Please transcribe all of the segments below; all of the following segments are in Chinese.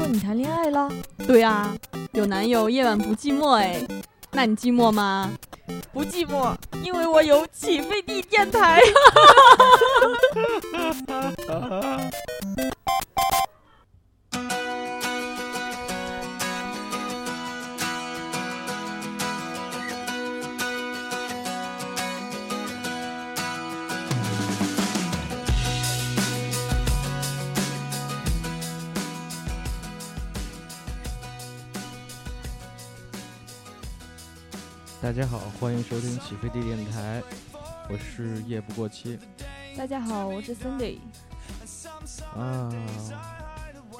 说你谈恋爱了？对啊，有男友夜晚不寂寞哎，那你寂寞吗？不寂寞，因为我有起飞地电台。大家好，欢迎收听起飞地电台，我是夜不过期。大家好，我是 Cindy。啊，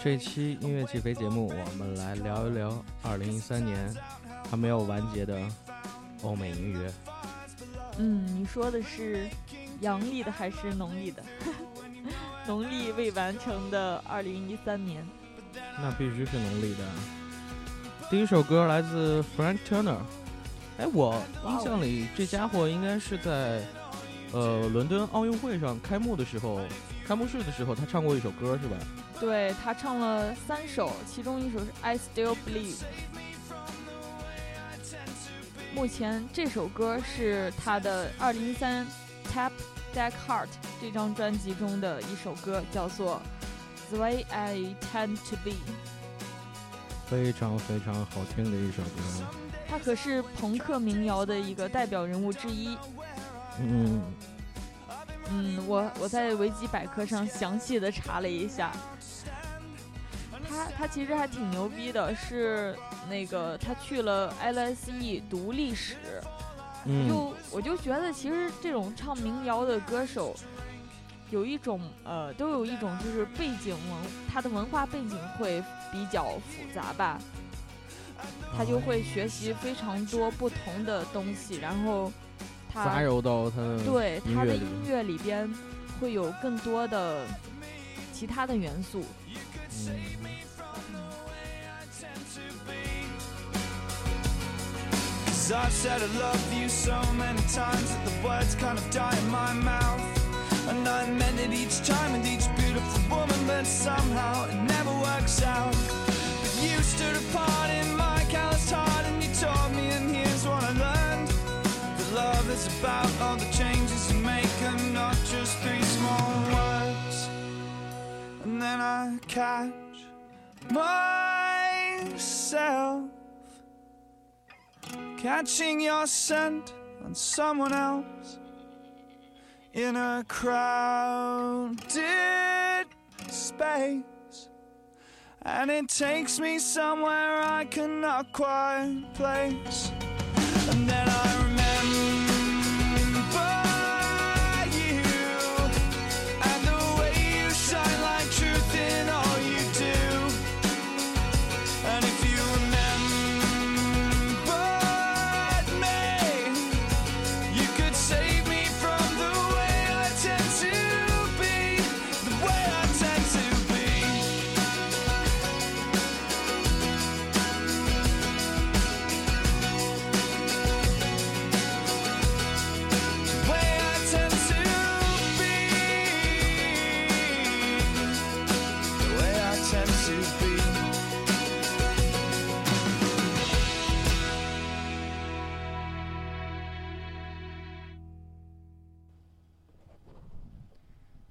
这期音乐起飞节目，我们来聊一聊2013年还没有完结的欧美音乐。嗯，你说的是阳历的还是农历的？农历未完成的2013年。那必须是农历的。第一首歌来自 Frank Turner。哎，我印象里这家伙应该是在，呃，伦敦奥运会上开幕的时候，开幕式的时候他唱过一首歌，是吧？对他唱了三首，其中一首是《I Still Believe》。目前这首歌是他的二零一三《Tap Deck Heart》这张专辑中的一首歌，叫做《The Way I Tend to Be》。非常非常好听的一首歌。他可是朋克民谣的一个代表人物之一。嗯嗯，我我在维基百科上详细的查了一下，他他其实还挺牛逼的，是那个他去了 LSE 读历史。嗯。就我就觉得，其实这种唱民谣的歌手，有一种呃，都有一种就是背景文，他的文化背景会比较复杂吧。他就会学习非常多不同的东西，然后他杂糅到他的对他的音乐里。边会有更多的其他的元素。Is about all the changes you make and not just three small words. And then I catch myself catching your scent on someone else in a crowded space. And it takes me somewhere I cannot quite place. And then I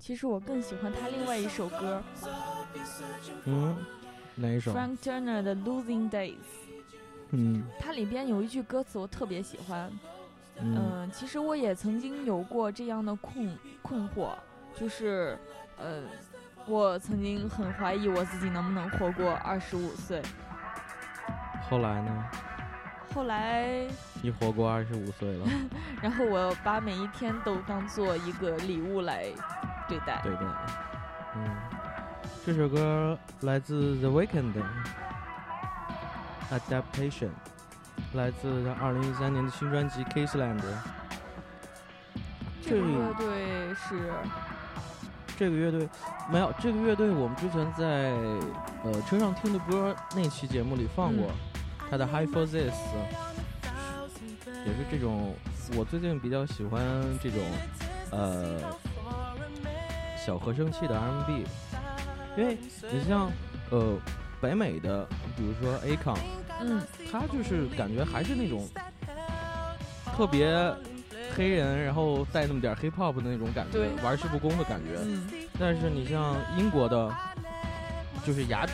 其实我更喜欢他另外一首歌。嗯，哪一首？Frank Turner 的《Losing Days》。嗯，它里边有一句歌词我特别喜欢。嗯，其实我也曾经有过这样的困困惑，就是，呃。我曾经很怀疑我自己能不能活过二十五岁。后来呢？后来你活过二十五岁了。然后我把每一天都当做一个礼物来对待。对待。嗯，这首歌来自 The Weeknd，《Adaptation》，来自他二零一三年的新专辑《Kissland》。这个乐队是。这个乐队没有这个乐队，我们之前在呃车上听的歌那期节目里放过，他的《High for This》也是这种。我最近比较喜欢这种呃小和声器的 R&B，因为你像呃北美的，比如说 Acon，嗯，他就是感觉还是那种特别黑人，然后带那么点儿 hip hop 的那种感觉，玩世不恭的感觉。嗯，但是你像英国的，就是雅痞，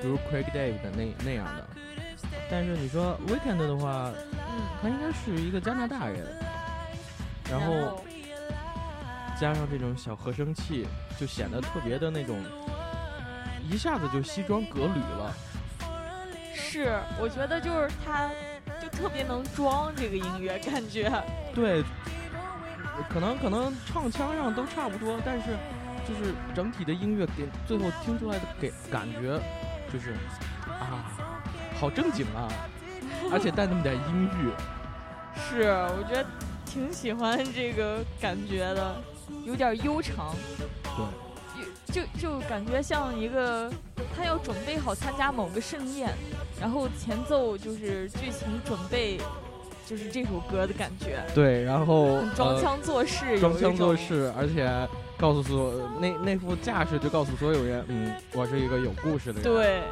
比如 Craig Dave 的那那样的。但是你说 Weekend 的话，嗯，他应该是一个加拿大人，然然后加上这种小和声器，就显得特别的那种，一下子就西装革履了。是，我觉得就是他，就特别能装这个音乐，感觉，对，可能可能唱腔上都差不多，但是就是整体的音乐给最后听出来的给感觉就是啊，好正经啊，而且带那么点阴郁。是，我觉得挺喜欢这个感觉的，有点悠长，对，就就感觉像一个他要准备好参加某个盛宴，然后前奏就是剧情准备，就是这首歌的感觉，对，然后装呃腔作势，装腔作势，而且告诉所那那副架势就告诉所有人，嗯，我是一个有故事的人。对，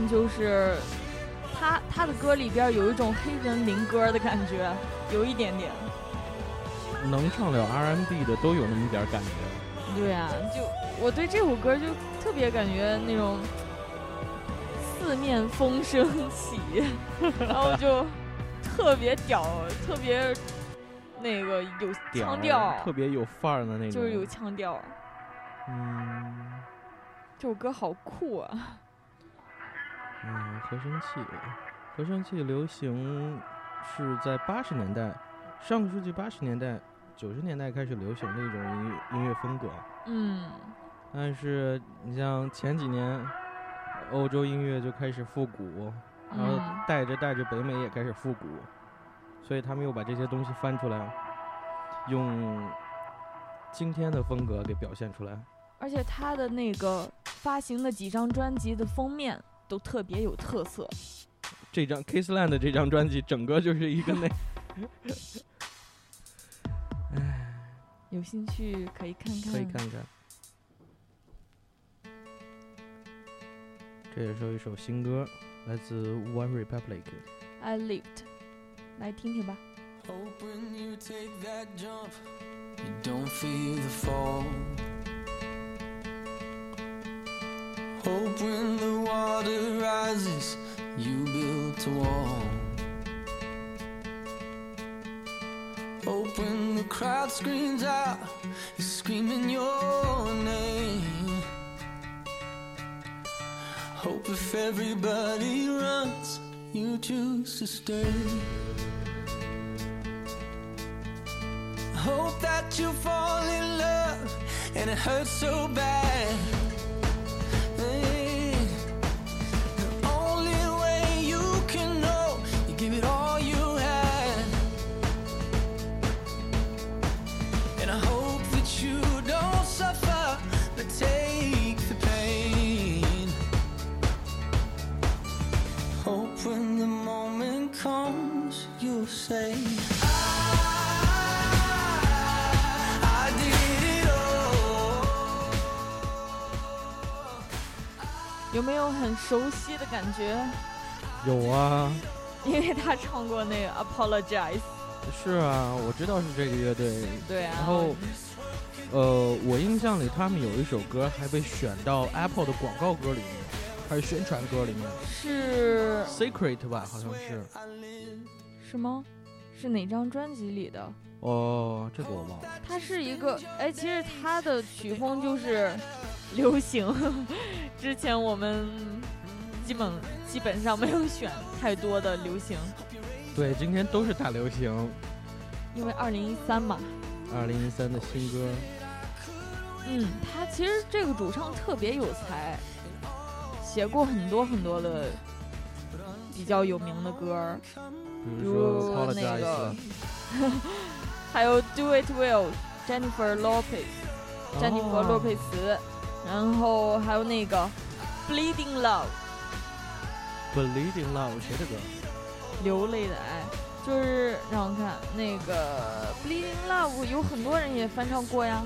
现，就是他他的歌里边有一种黑人民歌的感觉，有一点点。能唱了 R&B 的都有那么一点感觉。对啊，就我对这首歌就特别感觉那种四面风声起，然后就特别屌，特别那个有腔调，特别有范儿的那种。就是有腔调。嗯这首歌好酷啊！嗯，合声器，合声器流行是在八十年代，上个世纪八十年代、九十年代开始流行的一种音乐音乐风格。嗯，但是你像前几年，欧洲音乐就开始复古，然后嗯带着带着北美也开始复古，所以他们又把这些东西翻出来，用今天的风格给表现出来。而且他的那个发行的几张专辑的封面都特别有特色。这张 Kissland 的这张专辑，整个就是一个那有兴趣可以看看。可以看看。这也是一首新歌，来自 One Republic。I lived，来听听吧。Hope when you take that jump, you don't feel the fall. Hope when the water rises, you built a wall. Hope when the crowd screams out, you're screaming your name. Hope if everybody runs, you choose to stay. Hope that you fall in love and it hurts so bad. Say. I did it all. 有没有很熟悉的感觉？有啊，因为他唱过那个 Apologize。是啊，我知道是这个乐队。对啊，然后呃，我印象里他们有一首歌还被选到 Apple 的广告歌里面，还是宣传歌里面是，Secret 吧，好像是。是吗？是哪张专辑里的？哦，这个我忘了。它是一个，哎，其实它的曲风就是 流行。之前我们基本基本上没有选太多的流行，对，今天都是大流行，因为二零一三嘛。二零一三的新歌。嗯，他其实这个主唱特别有才，写过很多很多的比较有名的歌儿，比比如那个，还有 Do It Well，Jennifer Lopez。詹妮弗·洛佩哦斯，然后还有那个《Bleeding Love》Bleeding Love 谁的歌？流泪的爱，就是让我看那个《Bleeding Love》有很多人也翻唱过呀。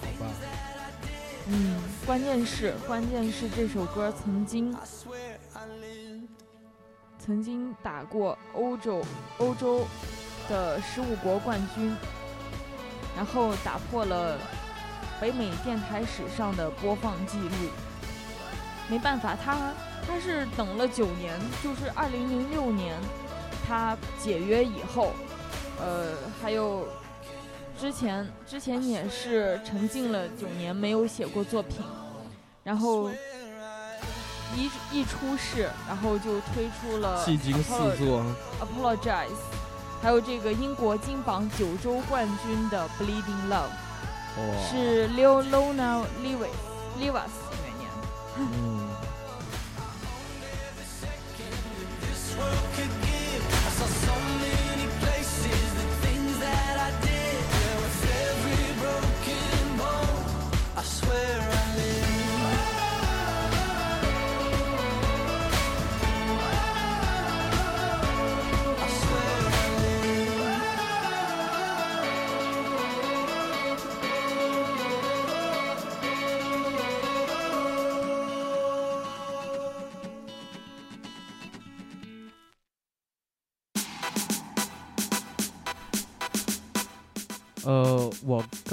好吧，嗯，关键是关键是这首歌曾经曾经打过欧洲欧洲的十五国冠军，然后打破了北美电台史上的播放记录。没办法，他他是等了九年，就是二零零六年他解约以后，呃，还有之前之前也是沉浸了九年没有写过作品，然后一一出世，然后就推出了戏精四座，Apologize，还有这个英国金榜九周冠军的 Bleeding Love，哇，是 Leo Lona Lewis Lewis 演的。嗯，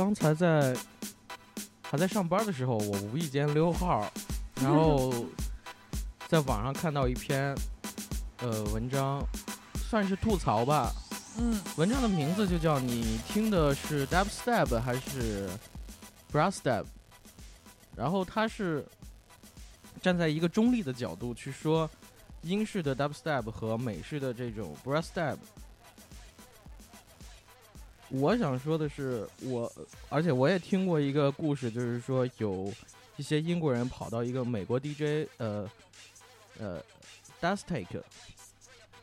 刚才在还在上班的时候，我无意间溜号，然后 在网上看到一篇呃文章，算是吐槽吧。嗯，文章的名字就叫“你听的是 dubstep 还是 brassstep”，然后他是站在一个中立的角度去说英式的 dubstep 和美式的这种 brassstep。我想说的是，我而且我也听过一个故事，就是说有一些英国人跑到一个美国 DJ 呃呃 Dusttake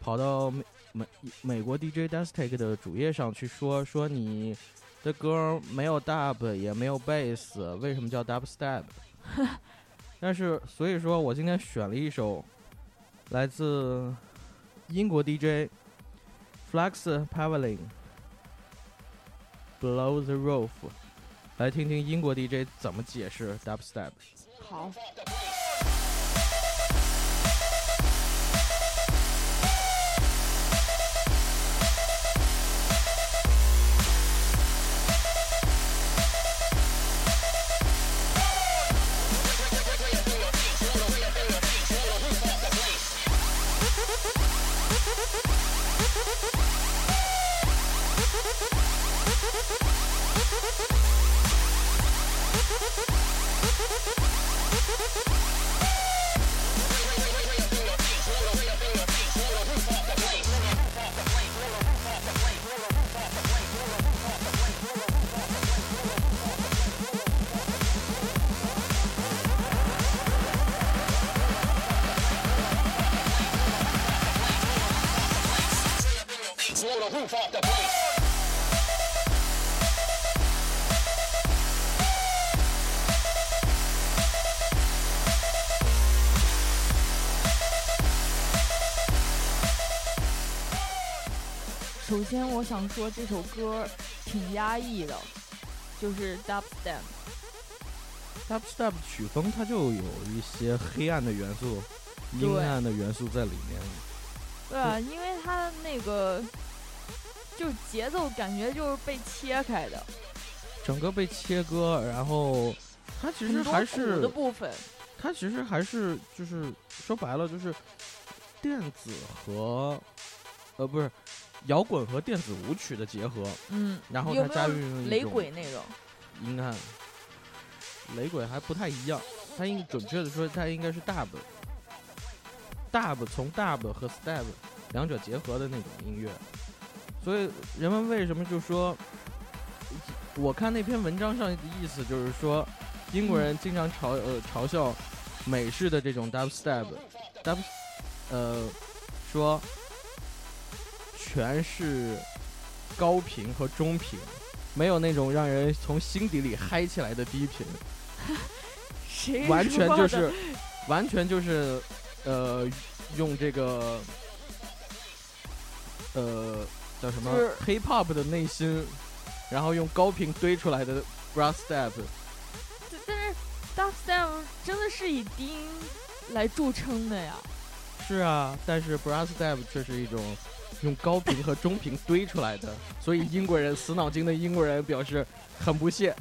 跑到美美美国 DJ Dusttake 的主页上去说说你的歌没有 dub 也没有 bass，为什么叫 dubstep？但是所以说我今天选了一首来自英国 DJ Flex Pavlin Blow the Roof，来听听英国 DJ 怎么解释 dubstep。好。首先，我想说这首歌挺压抑的，就是 dubstep。dubstep 曲风它就有一些黑暗的元素、阴暗的元素在里面。对啊，因为它那个就是节奏感觉就是被切开的，整个被切割，然后它其实还是的部分，它其实还是就是说白了就是电子和呃不是摇滚和电子舞曲的结合，嗯，然后它加入了一种鬼那种？应该。雷鬼还不太一样，它应准确的说它应该是 dub。dub 从 dub 和 step 两者结合的那种音乐，所以人们为什么就说，我看那篇文章上的意思就是说，英国人经常嘲呃嘲笑美式的这种 dubstep，dub 呃说全是高频和中频，没有那种让人从心底里嗨起来的低频。谁完全就是，完全就是，呃，用这个，呃，叫什么就是 hip hop 的内心，然后用高频堆出来的 brass step，但是 dubstep 真的是以低音来著称的呀。是啊，但是 brass step 却是一种用高频和中频堆出来的，所以英国人死脑筋的英国人表示很不屑。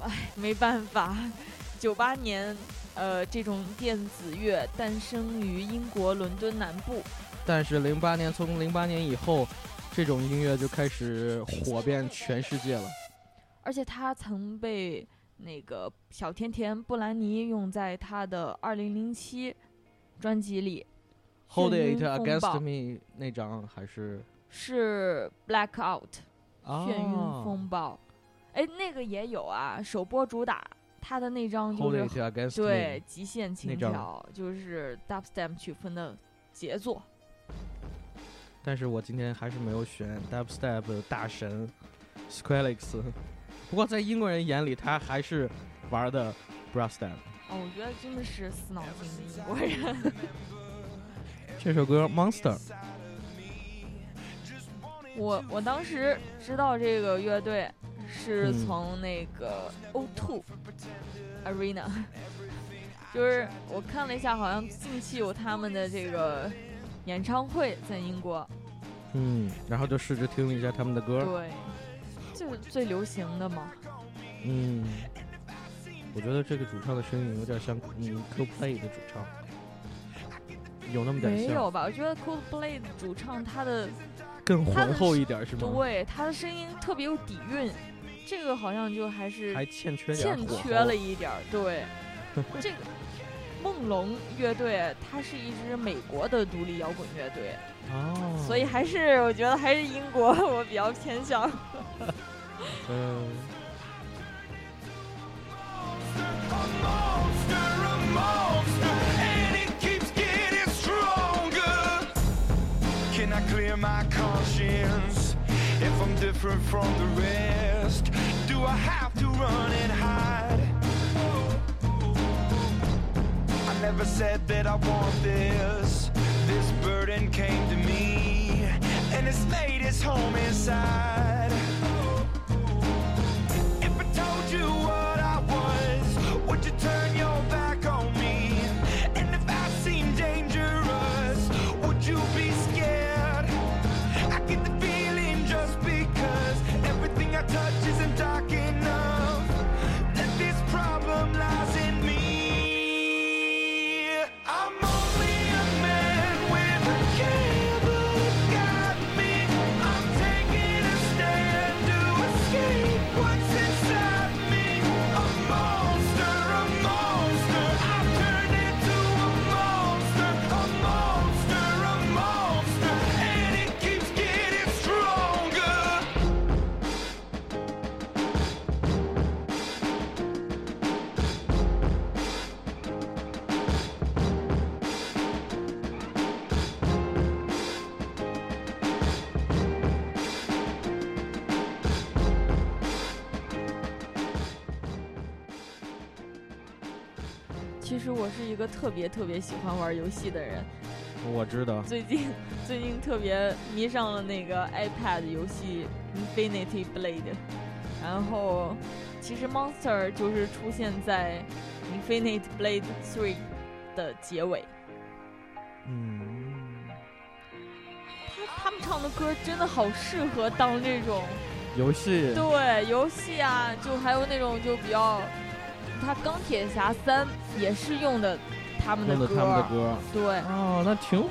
哎，没办法，九八年，呃，这种电子乐诞生于英国伦敦南部。但是零八年，从零八年以后，这种音乐就开始火遍全世界了。而且他曾被那个小甜甜布兰妮用在他的二零零七专辑里。Hold It Against Me 那张还是是 Blackout 啊眩晕风暴，哎，那个也有啊，首播主打他的那张就是对。极限情那张调，就是 dubstep 曲风的杰作。但是我今天还是没有选 Dubstep 大神 Squallix 不过在英国人眼里，他还是玩的 Brass Step。哦，我觉得真的是死脑筋的英国人。这首歌 Monster，我我当时知道这个乐队是嗯从那个 O2 Arena，就是我看了一下，好像近期有他们的这个演唱会在英国，嗯，然后就试着听了一下他们的歌，对，就是最流行的嘛。嗯，我觉得这个主唱的声音有点像嗯 Coldplay 的主唱，有那么点像，没有吧？我觉得 Coldplay 的主唱他的更浑厚一点是吗？对他的声音特别有底蕴，这个好像就还是还欠缺点欠缺了一点。对，这个梦龙乐队它是一支美国的独立摇滚乐队，哦，所以还是我觉得还是英国我比较偏向。嗯。monster, a monster, and it keeps getting stronger. Can I clear my conscience if I'm different from the rest? Do I have to run and hide? Never said that I want this. This burden came to me, and it's made its home inside. If I told you what I was, would you turn 个特别特别喜欢玩游戏的人，我知道，最近最近特别迷上了那个 iPad 游戏 Infinity Blade，然后其实 Monster 就是出现在 Infinite Blade Three 的结尾。嗯，他他们唱的歌真的好适合当这种游戏对游戏啊，就还有那种就比较，他钢铁侠三也是用的他们的歌，用的他们的歌，对，哦，那挺火，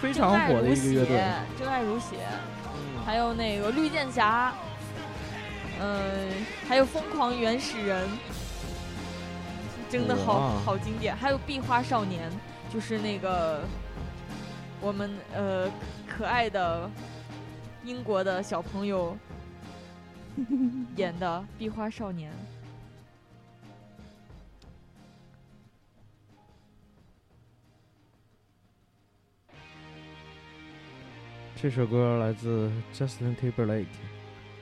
非常火的爱如血一个乐队。，真爱如血，嗯。还有那个绿箭侠，嗯、还有疯狂原始人，真的好好经典，还有壁花少年，就是那个我们呃可爱的英国的小朋友 演的壁花少年。这首歌来自 Justin Timberlake，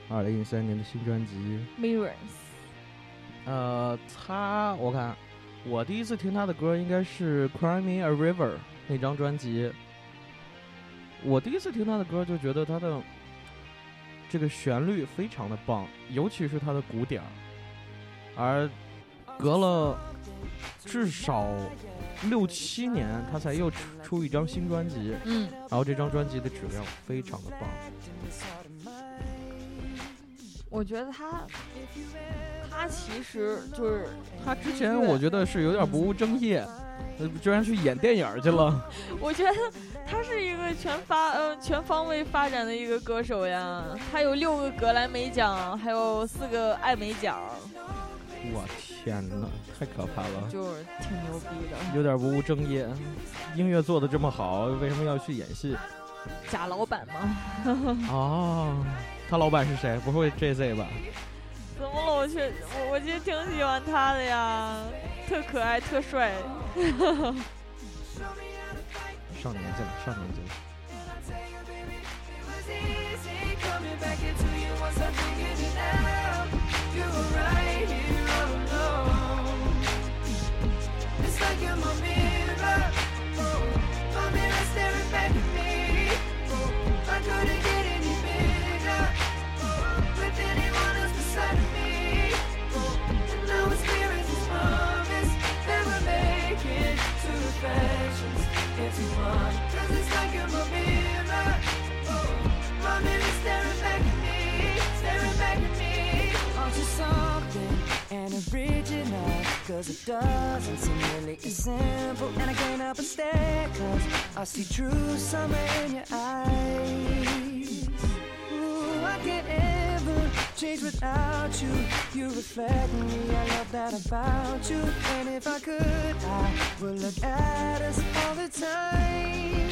二零一三年的新专辑。Mirrors，呃，他我看我第一次听他的歌应该是《Cry Me a River》那张专辑。我第一次听他的歌就觉得他的这个旋律非常的棒，尤其是他的鼓点儿。而隔了至少六七年，他才又出出一张新专辑，嗯，然后这张专辑的质量非常的棒。我觉得他他其实就是他之前我觉得是有点不务正业，呃，居然去演电影儿去了。我觉得他是一个全发呃全方位发展的一个歌手呀，他有六个格莱美奖，还有四个艾美奖，我天哪，太可怕了！就是挺牛逼的。有点不务正业，音乐做的这么好，为什么要去演戏？假老板吗，哦，他老板是谁？不会 JZ 吧？怎么了？我却我我其实挺喜欢他的呀，特可爱，特帅。上年纪了，上年纪 'Cause it's like my mirror. My staring back at me, staring back at me. Something? Cause it doesn't seem really as simple. And I can't help but stare, cause I see true summer in your eyes. Ooh, I can't change without you. You reflect me, I love that about you. And if I could, I would look at us all the time.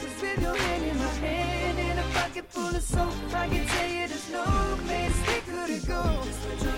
Cause with your hand in my hand and a pocket full of soap, I can tell you there's no place we couldn't go. Just put your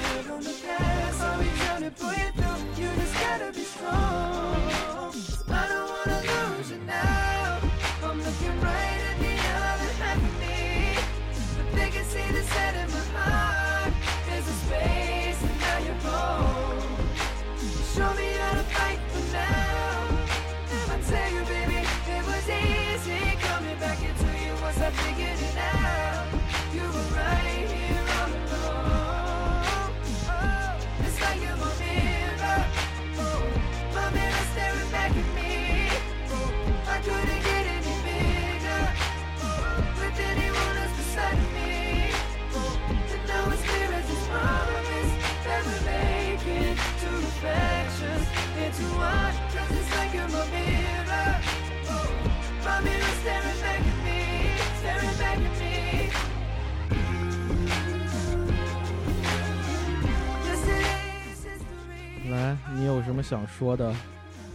来，你有什么想说的？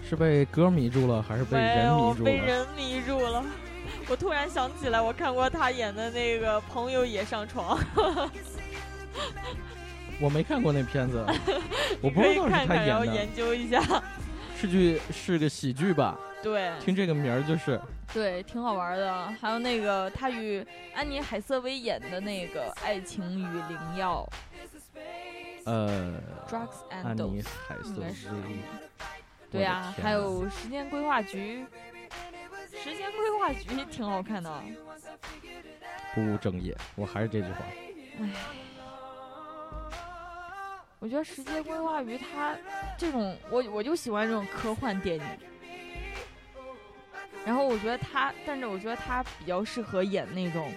是被歌迷住了，还是被人迷住了？被人迷住了。我突然想起来，我看过他演的那个《朋友也上床》，我没看过那片子，我不知道是他演的，研究一下。是剧是个喜剧吧？对听这个名儿就是对，挺好玩的。还有那个他与安妮海瑟薇演的那个《爱情与灵药呃，》（Drugs 安 and 妮 Dose）。海瑟应该是薇。对呀、还有时间规划局。时间规划局挺好看的，不务正业，我还是这句话。我觉得《时间规划鱼》它这种，我我就喜欢这种科幻电影。然后我觉得他，但是我觉得他比较适合演那种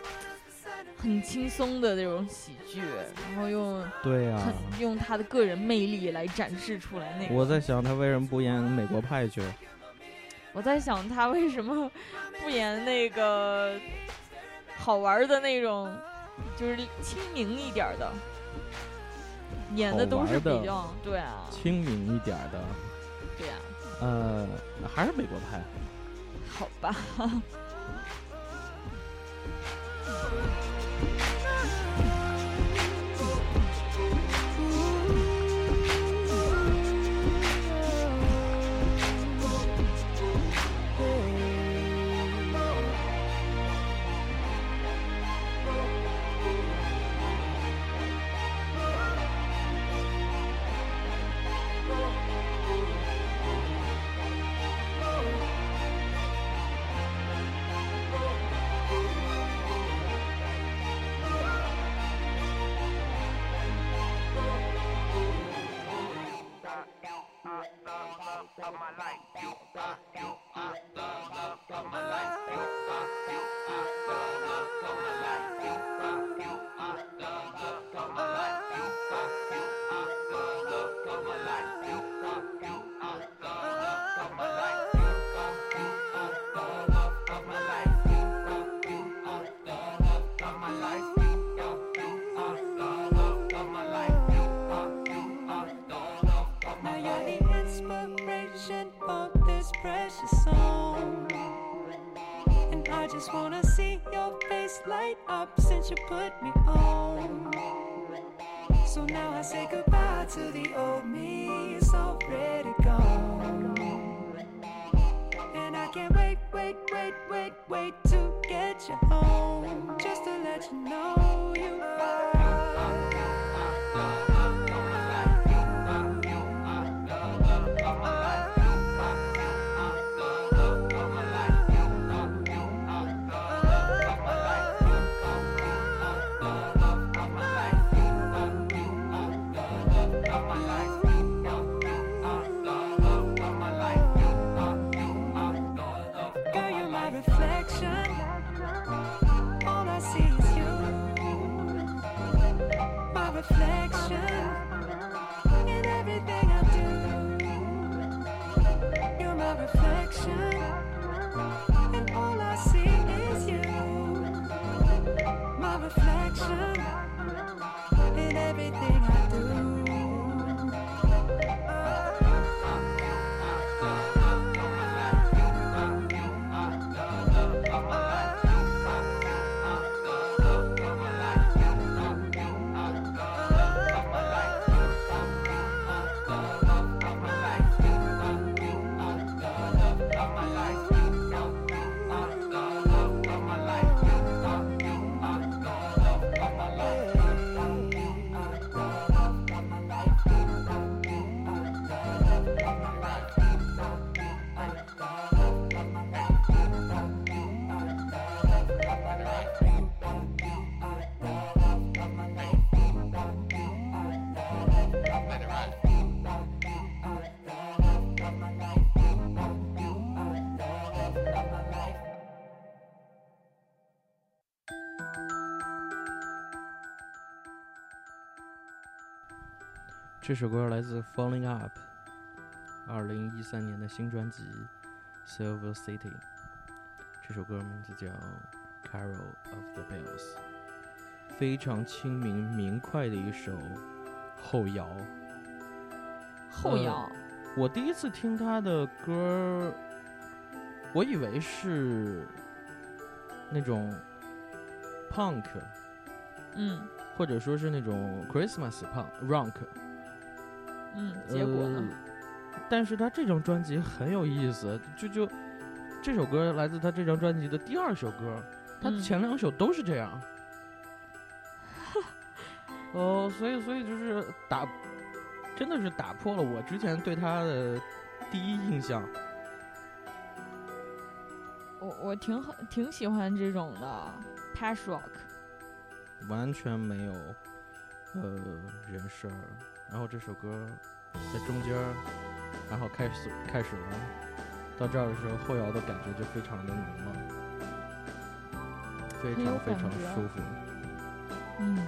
很轻松的那种喜剧，然后用对呀、很用他的个人魅力来展示出来那种。我在想他为什么不演美国派去？我在想他为什么不演那个好玩的那种，就是亲民一点的，演的都是比较对啊，亲民一点儿的，对啊，呃，还是美国派。好吧。put me on. So now I say goodbye to the old me, it's already gone. And I can't wait, wait, wait, wait, wait to get you home. Just to let you know reflection. All I see is you. My reflection in everything I do. You're my reflection. And all I see is you. My reflection in everything 这首歌来自 Falling Up，二零一三年的新专辑《Silver City》。这首歌名字叫《Carol of the Bells》，非常亲民明快的一首后摇。后摇，我第一次听他的歌，我以为是那种 punk，嗯或者说是那种 Christmas punk rock。嗯，结果呢？呃但是他这张专辑很有意思，就就这首歌来自他这张专辑的第二首歌，他嗯前两首都是这样。哦，所以所以就是打，真的是打破了我之前对他的第一印象。我我挺好挺喜欢这种的 patch rock，完全没有呃人声儿，然后这首歌在中间儿，然后开始开始了，到这儿的时候后摇的感觉就非常的浓了，非常非常舒服。嗯，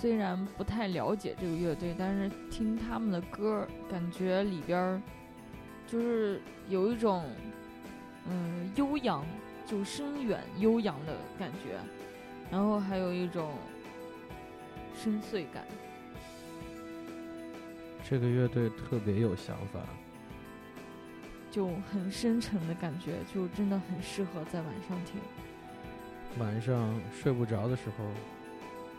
虽然不太了解这个乐队，但是听他们的歌儿，感觉里边儿就是有一种嗯悠扬，就深远悠扬的感觉，然后还有一种深邃感。这个乐队特别有想法，就很深沉的感觉，就真的很适合在晚上听。晚上睡不着的时候，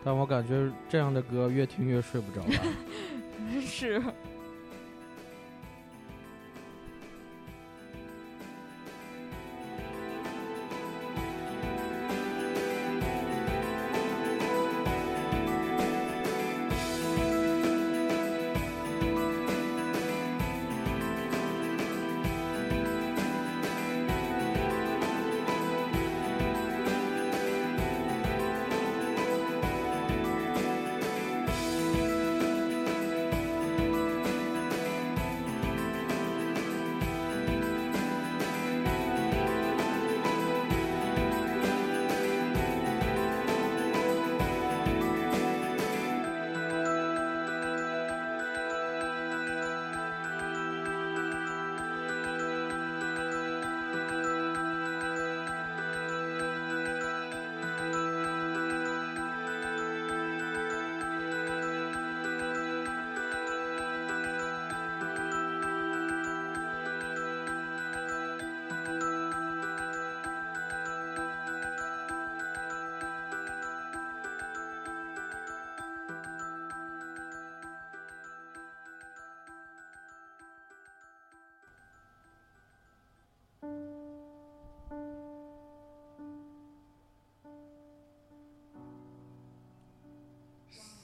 但我感觉这样的歌越听越睡不着了。是，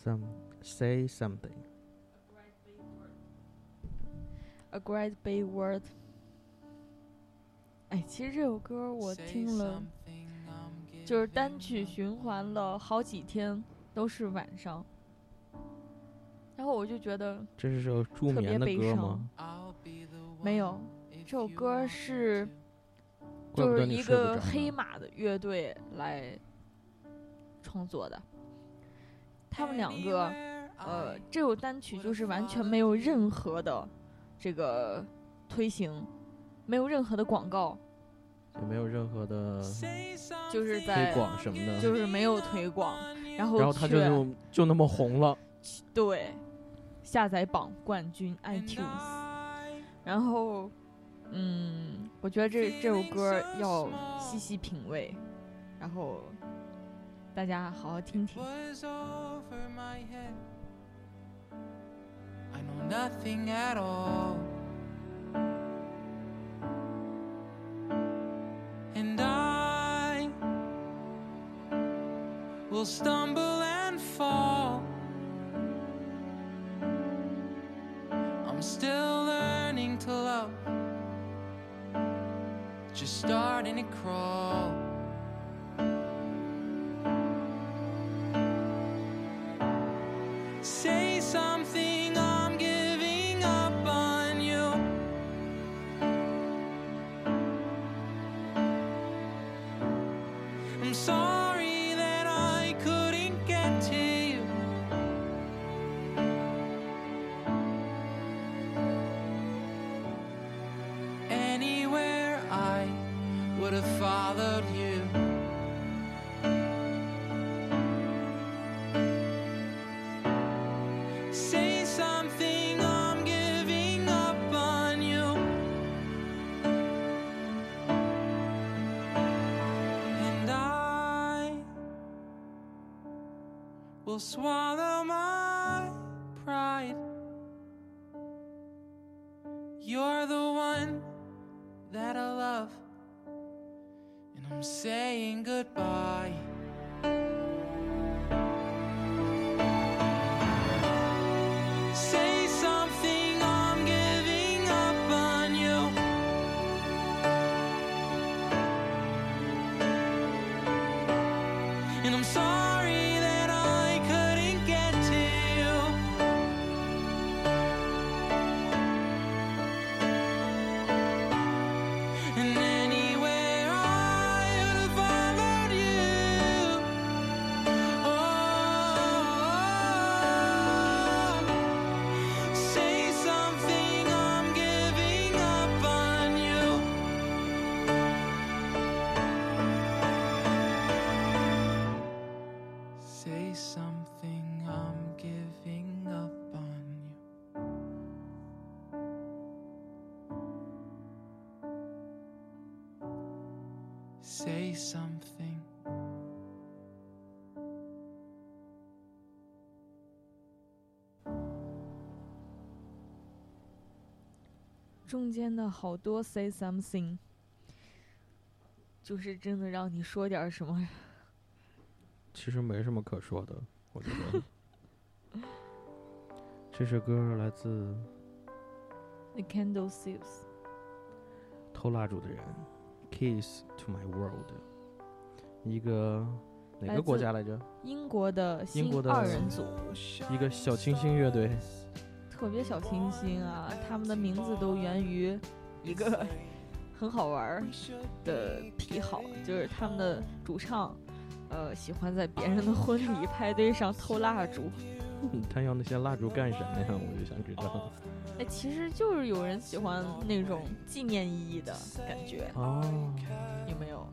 Some say something。A Great Big World。哎，其实这首歌我听了，就是单曲循环了好几天，都是晚上。然后我就觉得这是首助眠的歌吗？没有，这首歌是就是一个黑马的乐队来创作的。他们两个呃，这首单曲就是完全没有任何的这个推行，没有任何的广告，也没有任何的就是推在广什么的，就是没有推广，然后然后他就就就那么红了。对下载榜冠军 iTunes，然后嗯，我觉得这这首歌要细细品味，然后 大家好好听听。 was over my head. I know nothing at all. And I will stumble and fall. I'm still learning to love, just starting to crawl. Would have followed you. Say something, I'm giving up on you. And I will swallow Say something. 中间的好多 say something，就是真的让你说点什么。其实没什么可说的，我觉得。这首歌来自 The candle thieves，偷蜡烛的人，Keys to My World，一个哪个国家来着？英国的新英国的二人组，一个小清新乐队。特别小清新啊，他们的名字都源于一个 很好玩儿的癖好，就是他们的主唱，呃，喜欢在别人的婚礼派对上偷蜡烛。他要那些蜡烛干什么呀？我就想知道。哎，其实就是有人喜欢那种纪念意义的感觉，哦，有没有？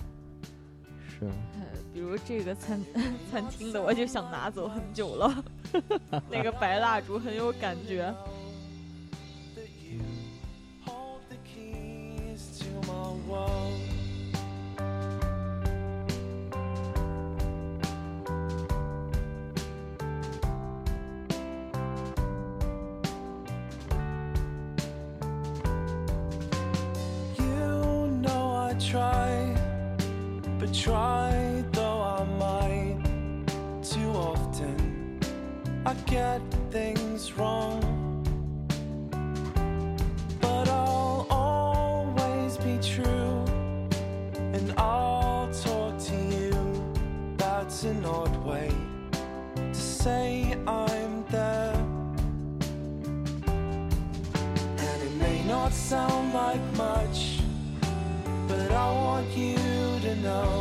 是，呃，比如这个餐 餐厅的，我就想拿走很久了。那个白蜡烛很有感觉。Get things wrong. But I'll always be true, and I'll talk to you. That's an odd way to say I'm there. And it may not sound like much, but I want you to know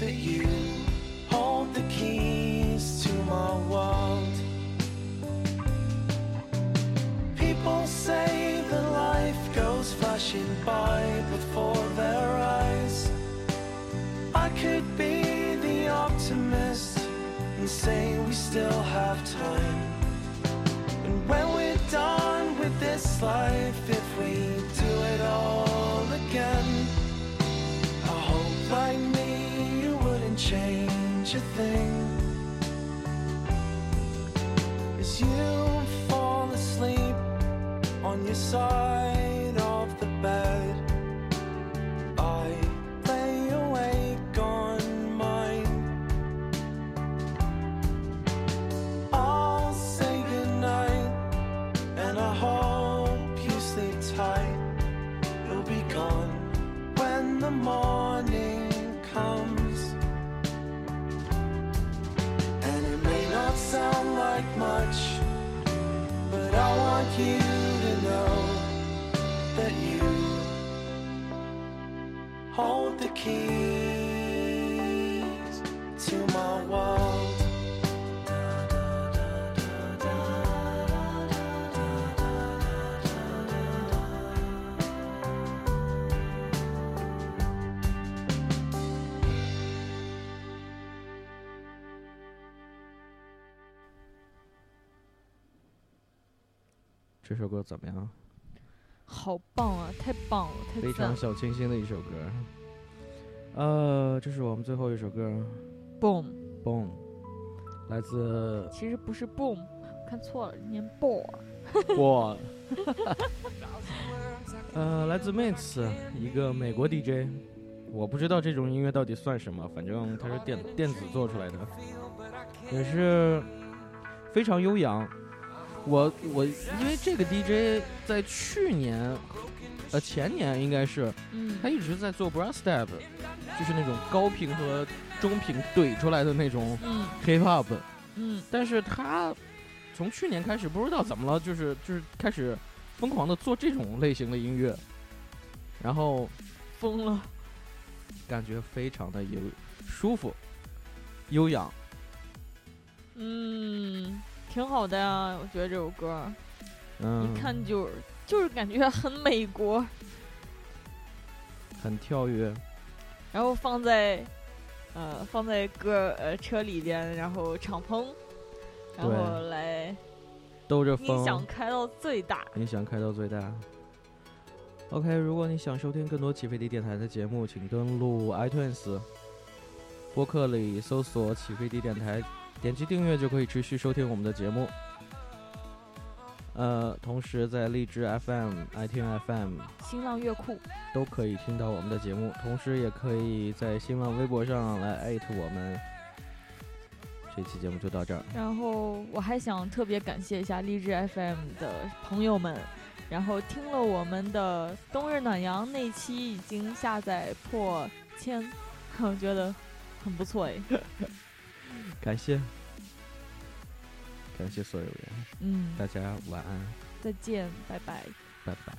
that you by before their eyes. I could be the optimist and say we still have time. And when we're done with this life, if we do it all again, I hope like me you wouldn't change a thing. 这首歌怎么样？好棒啊！太棒了，太非常小清新的一首歌。呃，这是我们最后一首歌！boom，，Boom，来自其实不是 boom，看错了，念 ball。我，呃，来自 Mates，一个美国 DJ。我不知道这种音乐到底算什么，反正它是电电子做出来的，也是非常悠扬。我我因为这个 DJ 在去年，呃前年应该是，嗯他一直在做 brass step，就是那种高频和中频怼出来的那种嗯 hip hop。嗯但是他从去年开始不知道怎么了，就是就是开始疯狂的做这种类型的音乐，然后疯了。感觉非常的有舒服、悠扬。嗯，挺好的呀，我觉得这首歌，嗯，一看就是就是感觉很美国，很跳跃。然后放在呃放在歌呃车里边，然后敞篷，然后来兜着音响风，开到最大。音响开到最大。OK，如果你想收听更多起飞地电台的节目，请登录 iTunes 播客里搜索“起飞地电台”，点击订阅就可以持续收听我们的节目。呃，同时在荔枝 FM、爱听 FM 新浪乐库，都可以听到我们的节目，同时也可以在新浪微博上来艾特我们。这期节目就到这儿，然后我还想特别感谢一下荔枝 FM 的朋友们，然后听了我们的冬日暖阳那期已经下载破千，我觉得很不错哎。感谢，感谢所有人，嗯，大家晚安，再见，拜拜。拜拜。